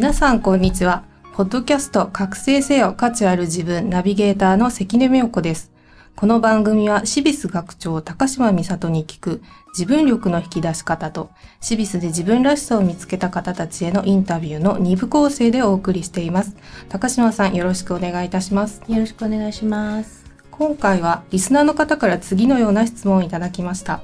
皆さんこんにちは。ポッドキャスト覚醒せよ価値ある自分ナビゲーターの関根美代子です。この番組はシビス学長高島美里に聞く自分力の引き出し方とシビスで自分らしさを見つけた方たちへのインタビューの2部構成でお送りしています。高島さんよろしくお願いいたします。よろしくお願いします。今回はリスナーの方から次のような質問をいただきました。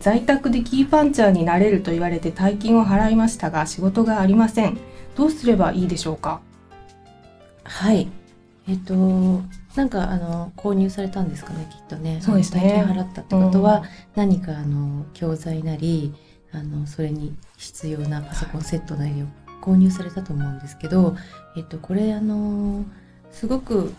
在宅でキーパンチャーになれると言われて大金を払いましたが仕事がありません。どうすればいいでしょうか？はい。えっと、なんかあの購入されたんですかね、きっとね。そうですね払ったってことは、うん何かあの教材なり、あのそれに必要なパソコンセットなりを購入されたと思うんですけど、えっとこれあのすごく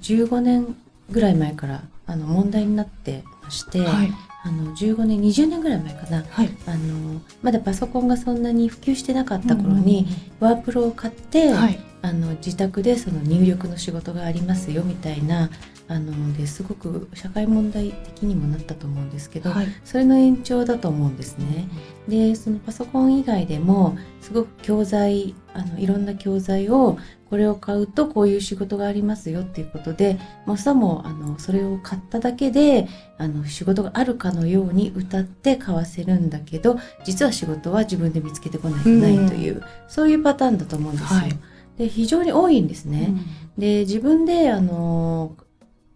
15年ぐらい前からあの問題になってまして、はい。あの15年20年ぐらい前かな。はい。あのまだパソコンがそんなに普及してなかった頃に、ワープロを買って、はい。あの自宅でその入力の仕事がありますよみたいなあのですごく社会問題的にもなったと思うんですけど、はい。それの延長だと思うんですね。でそのパソコン以外でもすごく教材あのいろんな教材をこれを買うとこういう仕事がありますよっていうことでもうさもあのそれを買っただけであの仕事があるかのように歌って買わせるんだけど実は仕事は自分で見つけてこないとないという、そういうパターンだと思うんですよ。はいで非常に多いんですね。で自分であの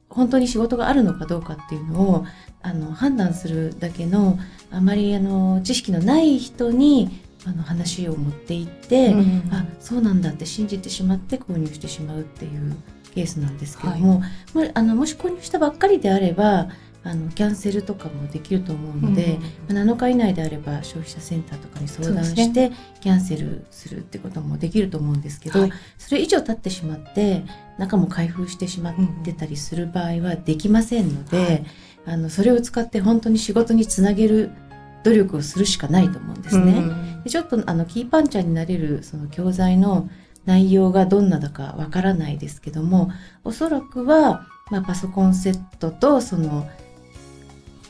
本当に仕事があるのかどうかっていうのをあの判断するだけのあまりあの知識のない人にあの話を持っていって、うん。あそうなんだって信じてしまって購入してしまうっていうケースなんですけども、もあのもし購入したばっかりであればあのキャンセルとかもできると思うので、まあ7日以内であれば消費者センターとかに相談して、キャンセルするってこともできると思うんですけど、はい。それ以上経ってしまって中も開封してしまってたりする場合はできませんので、はい。あのそれを使って本当に仕事につなげる努力をするしかないと思うんですね。うんでちょっとあのキーパンチャーになれるその教材の内容がどんなだかわからないですけどもおそらくは、まあ、パソコンセットとその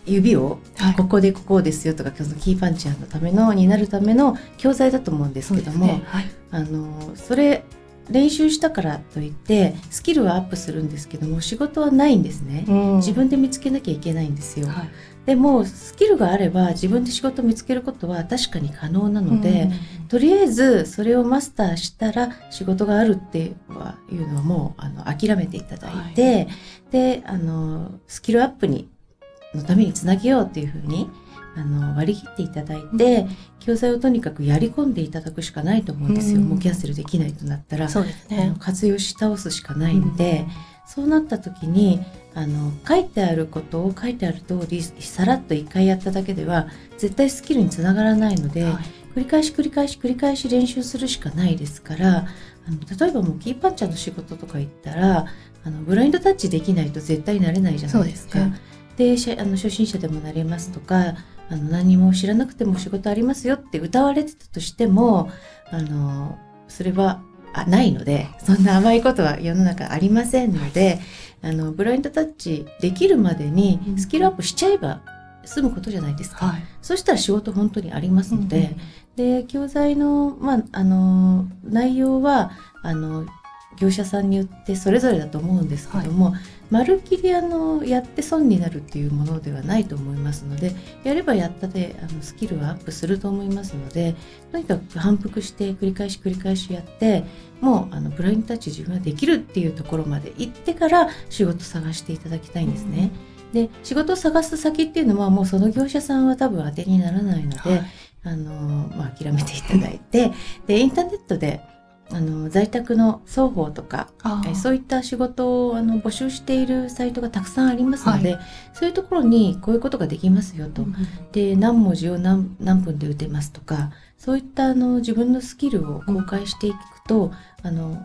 指をはいここでここですよとか、そのキーパンチャーのためのになるための教材だと思うんですけども、ね。はい。あのそれ練習したからといってスキルはアップするんですけども仕事はないんですね。自分で見つけなきゃいけないんですよ。はい。でもスキルがあれば自分で仕事を見つけることは確かに可能なので、とりあえずそれをマスターしたら仕事があるってはいうのはもうあの諦めていただいて、であのスキルアップにのためにつなげようっていうふうにあの割り切っていただいて、教材をとにかくやり込んでいただくしかないと思うんですよ、うん。もうキャンセルできないとなったら、そうですあのね。活用し倒すしかないんで、そうなった時にあの書いてあることを書いてある通りさらっと一回やっただけでは絶対スキルにつながらないので、はい。繰り返し繰り返し繰り返し練習するしかないですからあの例えばもうキーパンチャーの仕事とか行ったらあのブラインドタッチできないと絶対なれないじゃないですか。ですね。あの初心者でもなれますとかあの何も知らなくても仕事ありますよって歌われてたとしてもあのそれはあないのでそんな甘いことは世の中ありませんので、あのブラインドタッチできるまでにうんスキルアップしちゃえば済むことじゃないですか。はい。そしたら仕事本当にありますので、で教材の,、まあ、あの内容はあの業者さんによってそれぞれだと思うんですけども、はい、まるっきりあのやって損になるっていうものではないと思いますのでやればやったであのスキルはアップすると思いますのでとにかく反復して繰り返し繰り返しやってもうあのブラインドタッチ自分はできるっていうところまで行ってから仕事探していただきたいんですね。うん、で仕事を探す先っていうのはもうその業者さんは多分当てにならないので、はい、あのまあ、諦めていただいてでインターネットであの在宅の双方とかえそういった仕事をあの募集しているサイトがたくさんありますので、はい、そういうところにこういうことができますよと、うん、で何文字を何何分で打てますとかそういったあの自分のスキルを公開していくと、あの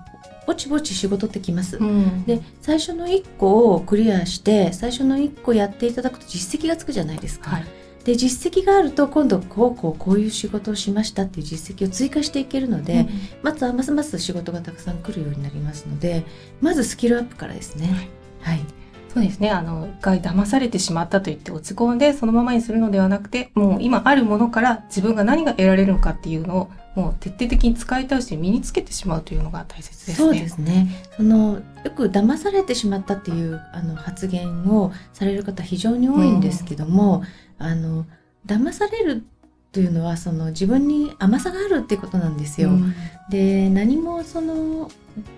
ぼちぼち仕事ってきます、うん、で最初の1個をクリアして最初の1個やっていただくと実績がつくじゃないですか。はいで実績があると今度こうこうこういう仕事をしましたっていう実績を追加していけるので、うん、まずはますます仕事がたくさん来るようになりますのでまずスキルアップからですね。はい、はいそうですね。あの、一回騙されてしまったと言って落ち込んでそのままにするのではなくて、もう今あるものから自分が何が得られるのかっていうのをもう徹底的に使い倒して身につけてしまうというのが大切ですね。そうですね。そのよく騙されてしまったっていうあの発言をされる方非常に多いんですけども、うん、あの騙されるというのはその自分に甘さがあるってことなんですよ。うん、で何もその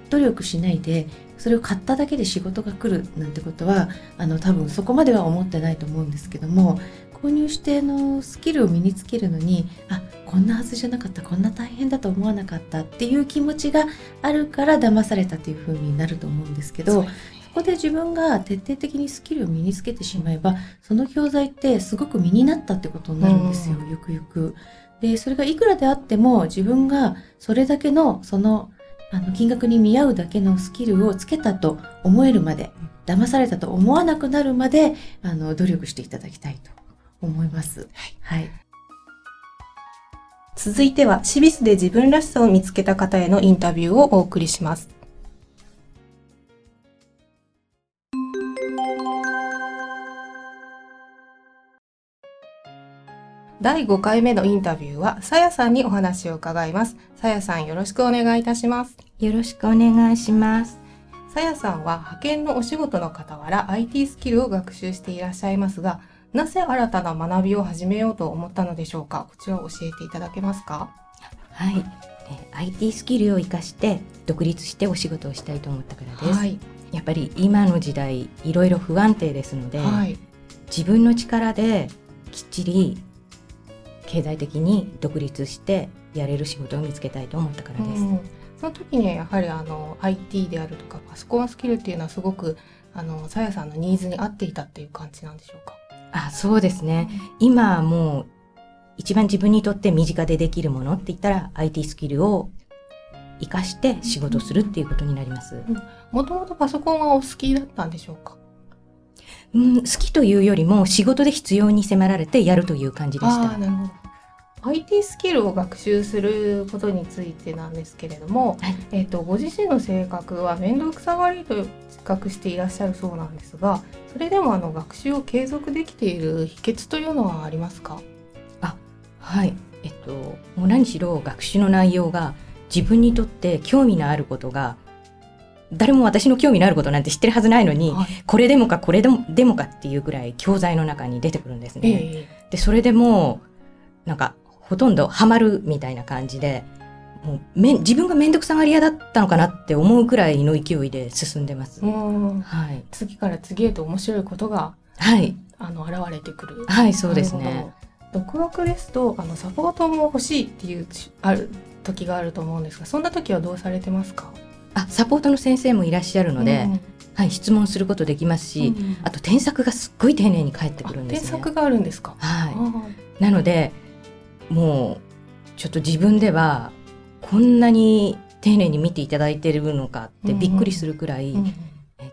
努力しないでそれを買っただけで仕事が来るなんてことはあの多分そこまでは思ってないと思うんですけども購入してのスキルを身につけるのにあこんなはずじゃなかったこんな大変だと思わなかったっていう気持ちがあるから騙されたというふうになると思うんですけどここで自分が徹底的にスキルを身につけてしまえばその教材ってすごく身になったってことになるんですよ、ゆくゆく。でそれがいくらであっても自分がそれだけのそのあの金額に見合うだけのスキルをつけたと思えるまで騙されたと思わなくなるまであの努力していただきたいと思います。はい、はい続いては、シビスで自分らしさを見つけた方へのインタビューをお送りします。第5回目のインタビューは、さやさんにお話を伺います。さやさん、よろしくお願いいたします。よろしくお願いします。さやさんは派遣のお仕事の傍ら IT スキルを学習していらっしゃいますが、なぜ新たな学びを始めようと思ったのでしょうか？こちらを教えていただけますか？はい、え IT スキルを生かして独立してお仕事をしたいと思ったからです。はい、やっぱり今の時代いろいろ不安定ですので、はい、自分の力できっちり経済的に独立してやれる仕事を見つけたいと思ったからです。うん、その時にやはりあの IT であるとかパソコンスキルっていうのはすごくあのさやさんのニーズに合っていたっていう感じなんでしょうか？あ、そうですね。今もう一番自分にとって身近でできるものって言ったら IT スキルを生かして仕事するっていうことになります。もともとパソコンはお好きだったんでしょうか？うん、好きというよりも仕事で必要に迫られてやるという感じでした。なるほど IT スキルを学習することについてなんですけれども、はい、えーと、ご自身の性格は面倒くさがりと自覚していらっしゃるそうなんですがそれでもあの学習を継続できている秘訣というのはありますか？あはい。えっともう何しろ学習の内容が自分にとって興味のあることが誰も私の興味のあることなんて知ってるはずないのに、はい、これでもかこれでもでもかっていうぐらい教材の中に出てくるんですね。えー、でそれでもなんかほとんどハマるみたいな感じで、もうめ自分が面倒くさがり屋だったのかなって思うくらいの勢いで進んでます。はい、次から次へと面白いことが、はい、あの現れてくる。はい、そうですね。独学ですとあのサポートも欲しいっていうある時があると思うんですが、そんな時はどうされてますか？あ、サポートの先生もいらっしゃるので、うん、はい、質問することできますし、うん、あと添削がすっごい丁寧に返ってくるんですね。添削があるんですか？はい。なのでもうちょっと自分ではこんなに丁寧に見ていただいてるのかってびっくりするくらい、うん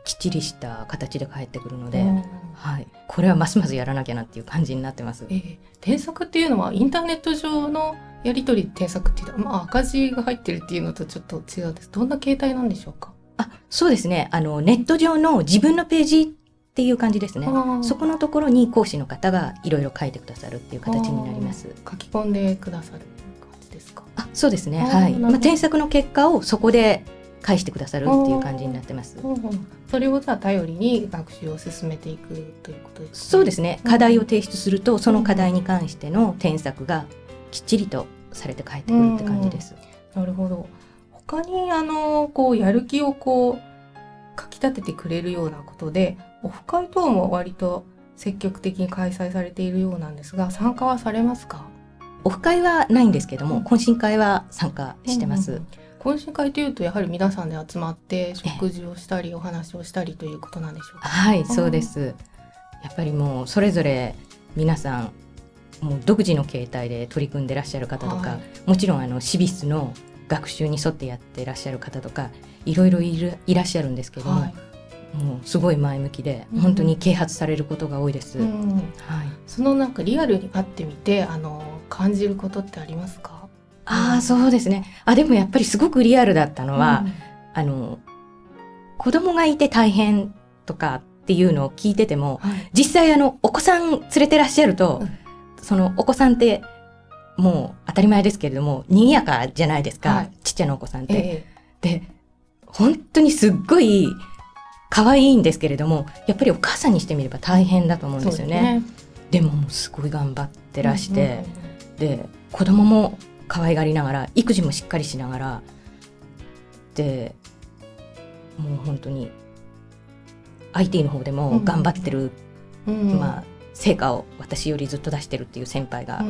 きっちりした形で返ってくるので、はい、これはますますやらなきゃなっていう感じになってます。えー、添削っていうのはインターネット上のやり取り添削っていうのは、まあ、赤字が入ってるっていうのとちょっと違うんです。どんな形態なんでしょうか？あそうですね。あのネット上の自分のページっていう感じですね。そこのところに講師の方がいろいろ書いてくださるっていう形になります。書き込んでくださる感じですか？あ、そうですね。はい。まあ添削の結果をそこで返してくださるっていう感じになってます。それをじゃあ頼りに学習を進めていくということです、ね、そうですね。課題を提出すると、その課題に関しての添削がきっちりとされて帰ってくるって感じです。なるほど。他にあのこうやる気をこうかき立ててくれるようなことで、オフ会等も割と積極的に開催されているようなんですが、参加はされますか？オフ会はないんですけども、懇親会は参加してます。うんうん懇親会というとやはり皆さんで集まって食事をしたりお話をしたりということなんでしょうか？はいそうですやっぱりもうそれぞれ皆さんもう独自の形態で取り組んでらっしゃる方とか、はい、もちろんあのシビスの学習に沿ってやってらっしゃる方とかいろいろいるいらっしゃるんですけども、はい、もうすごい前向きで、本当に啓発されることが多いです。うん、はい、そのなんかリアルに会ってみてあの感じることってありますか？ああそうですね。あでもやっぱりすごくリアルだったのは、うん、あの子供がいて大変とかっていうのを聞いてても、はい、実際あのお子さん連れてらっしゃると、うん、そのお子さんってもう当たり前ですけれども賑やかじゃないですか、はい、ちっちゃなお子さんって。えー、で本当にすっごい可愛いんですけれどもやっぱりお母さんにしてみれば大変だと思うんですよね。で、ね、ももうすごい頑張ってらして、うんうん、で子供も可愛がりながら育児もしっかりしながらでもう本当に IT の方でも頑張ってる、うん、まあ、成果を私よりずっと出してるっていう先輩が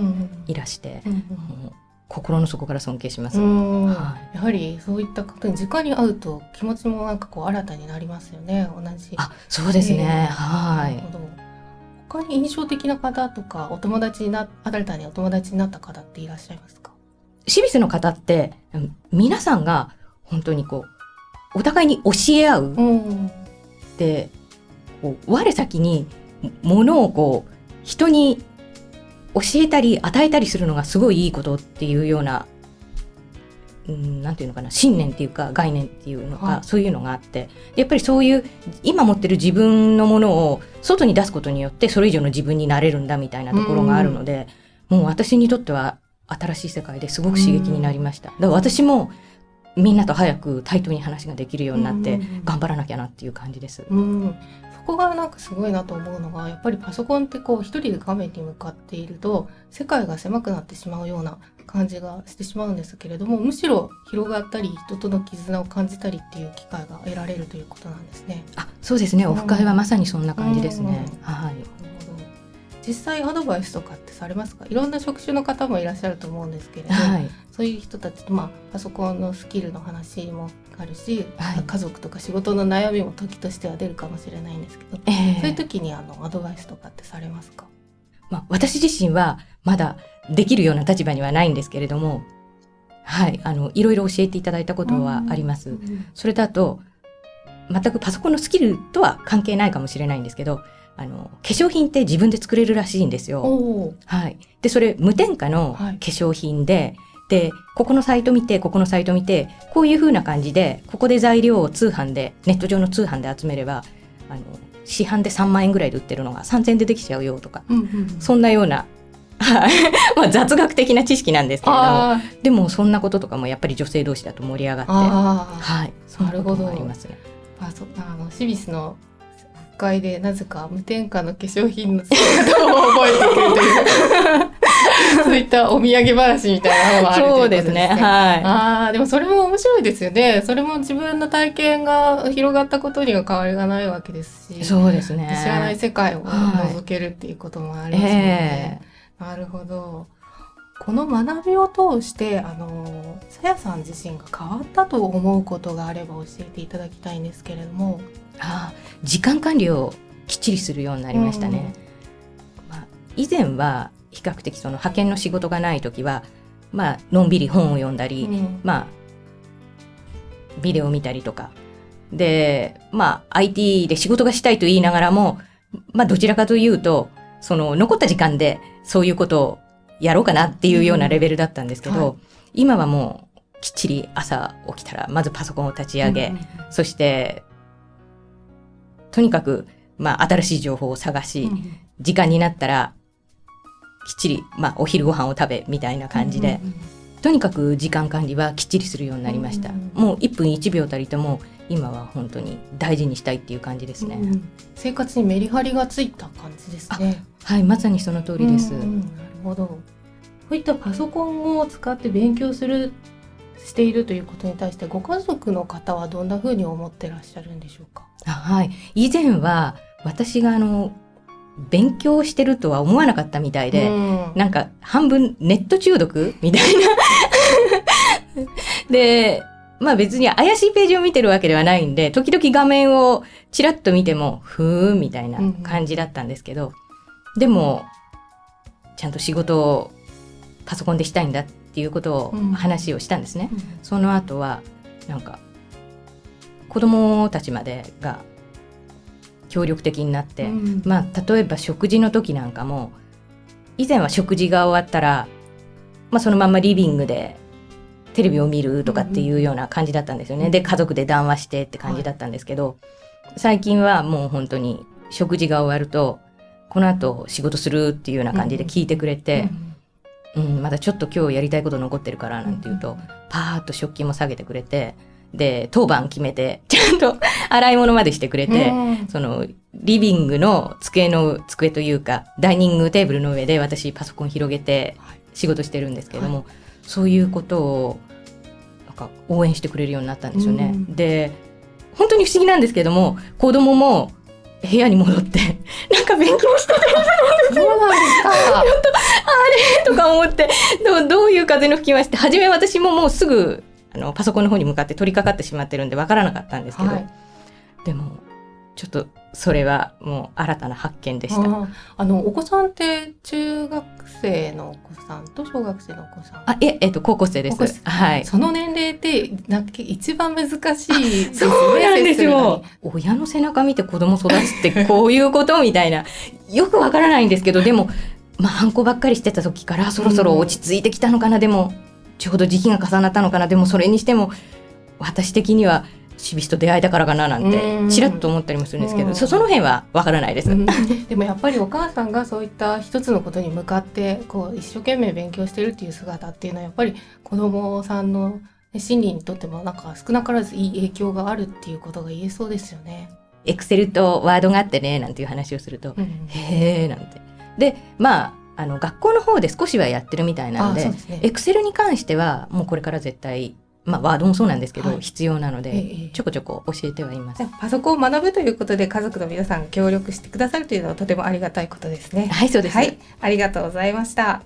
いらして、うん、心の底から尊敬します、はい、やはりそういったことに直に会うと気持ちもなんかこう新たになりますよね同じ。あそうですね、えー、はい。他に印象的な方とかお友達にな新たにお友達になった方っていらっしゃいますか？シビスの方って、皆さんが本当にこう、お互いに教え合う。うん、で、我先にものをこう、人に教えたり与えたりするのがすごいいいことっていうような、うん、なんていうのかな、信念っていうか概念っていうのか、はい、そういうのがあって、やっぱりそういう今持ってる自分のものを外に出すことによってそれ以上の自分になれるんだみたいなところがあるので、もう私にとっては新しい世界ですごく刺激になりました。だから私もみんなと早く対等に話ができるようになって頑張らなきゃなっていう感じです。うん、そこがなんかすごいなと思うのがやっぱりパソコンってこう一人で画面に向かっていると世界が狭くなってしまうような感じがしてしまうんですけれどもむしろ広がったり人との絆を感じたりっていう機会が得られるということなんですね。あそうですね。オフ会はまさにそんな感じですね。はい。実際アドバイスとかってされますか？いろんな職種の方もいらっしゃると思うんですけれど、はい、そういう人たちと、まあ、パソコンのスキルの話もあるし、はい、家族とか仕事の悩みも時としては出るかもしれないんですけど、えー、そういう時にあのアドバイスとかってされますか、まあ、私自身はまだできるような立場にはないんですけれどもはいあのいろいろ教えていただいたことはあります。それだと全くパソコンのスキルとは関係ないかもしれないんですけどあの、化粧品って自分で作れるらしいんですよ。はい。で、それ無添加の化粧品で、はい、で、ここのサイト見て、ここのサイト見て、こういう風な感じで、ここで材料を通販で、ネット上の通販で集めれば、あの、市販で3万円ぐらいで売ってるのが3000円でできちゃうよとか、うんうん、そんなような、はい。まあ雑学的な知識なんですけれども、でもそんなこととかもやっぱり女性同士だと盛り上がって、はい。そんなこともありますね。あそあのシビスの会でなぜか無添加の化粧品の使い方を覚えてくるというそういったお土産話みたいなのがあるそうですね。はい。ああ、でもそれも面白いですよね。それも自分の体験が広がったことには変わりがないわけですし。そうですね。知らない世界を覗けるっていうこともありますので、ねえー、なるほど。この学びを通してあのさやさん自身が変わったと思うことがあれば教えていただきたいんですけれどもあ時間管理をきっちりするようになりましたね。うん、まあ、以前は比較的その派遣の仕事がない時は、まあのんびり本を読んだり、うん、まあビデオを見たりとか。でまあ IT で仕事がしたいと言いながらもまあどちらかというとその残った時間でそういうことをやろうかなっていうようなレベルだったんですけど、うん。はい、今はもうきっちり朝起きたらまずパソコンを立ち上げ、そしてとにかく、まあ、新しい情報を探し、うん、時間になったら、きっちり、まあ、お昼ご飯を食べ、みたいな感じで、とにかく時間管理はきっちりするようになりました、うんもう1分1秒たりとも今は本当に大事にしたいっていう感じですね、うん生活にメリハリがついた感じですね。はいまさにその通りです、うんうんなるほど。こういったパソコンを使って勉強するしているということに対してご家族の方はどんな風に思ってらっしゃるんでしょうか？あはい。以前は私があの勉強してるとは思わなかったみたいで、うんなんか半分ネット中毒みたいな。で、まあ別に怪しいページを見てるわけではないんで、時々画面をチラッと見ても、ふーんみたいな感じだったんですけど、でも、ちゃんと仕事をパソコンでしたいんだっていうことをうん話をしたんですね。その後は、なんか、子供たちまでが協力的になって、うん。まあ、例えば食事の時なんかも以前は食事が終わったら、まあ、そのままリビングでテレビを見るとかっていうような感じだったんですよね、うん。で家族で談話してって感じだったんですけど、最近はもう本当に食事が終わるとこの後仕事するっていうような感じで聞いてくれて、うん。まだちょっと今日やりたいこと残ってるからなんて言うと、パーッと食器も下げてくれてで当番決めてちと洗い物までしてくれて。うんそのリビングの机の机というかダイニングテーブルの上で私パソコン広げて仕事してるんですけども、そういうことをなんか応援してくれるようになったんですよね。うんで本当に不思議なんですけども子供も部屋に戻って なんか勉強してそうなんですか。とか思ってどうどういう風の吹き回しって初め私ももうすぐあのパソコンの方に向かって取り掛かってしまってるんでわからなかったんですけど、はいでもちょっとそれはもう新たな発見でした。あのお子さんって中学生のお子さんと小学生のお子さん？あ、いえ、えっと、高校生です。はい。その年齢ってなんか一番難しい。そうなんですよ。親の背中見て子供育つってこういうことみたいな。よくわからないんですけど、でも、まあ、反抗ばっかりしてた時から、そろそろ落ち着いてきたのかな、でも、ちょうど時期が重なったのかな、でも、それにしても、私的には、シビスと出会えたからかななんうて、んちらっと思ったりもするんですけど、うんそその辺はわからないです。うん でもやっぱりお母さんがそういった一つのことに向かってこう一生懸命勉強してるっていう姿っていうのはやっぱり子供さんのね心理にとってもなんか少なからずいい影響があるっていうことが言えそうですよね。エクセルとワードがあってね、なんていう話をすると、うんへーなんて。で、まあ、あの、学校の方で少しはやってるみたいなので。エクセルに関してはもうこれから絶対、まあワードもそうなんですけど、はい必要なので、ええちょこちょこ教えてはいますパソコンを学ぶということで家族の皆さんが協力してくださるというのはとてもありがたいことですね。はい、そうです。はい、ありがとうございました。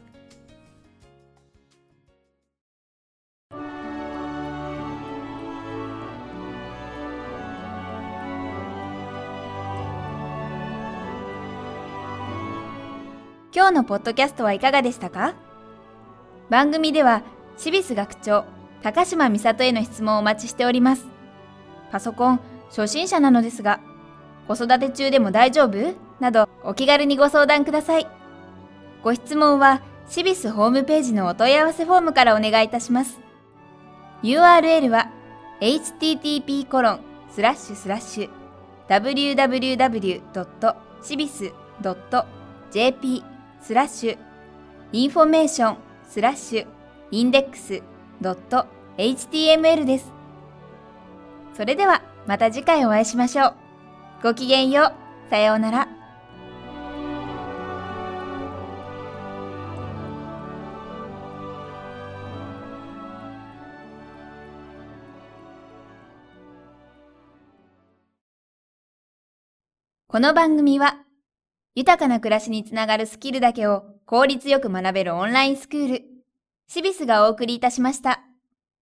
今日のポッドキャストはいかがでしたか？番組では、シビス学長、高島美里への質問をお待ちしております。パソコン、初心者なのですが、子育て中でも大丈夫？など、お気軽にご相談ください。ご質問は、シビスホームページのお問い合わせフォームからお願いいたします。URL は、http コロンスラッシュスラッシュ www.cibis.jp スラッシュインフォメーションスラッシュインデックスドット .html です。それではまた次回お会いしましょう。ごきげんよう。さようなら。この番組は、豊かな暮らしにつながるスキルだけを効率よく学べるオンラインスクール、シビスがお送りいたしました。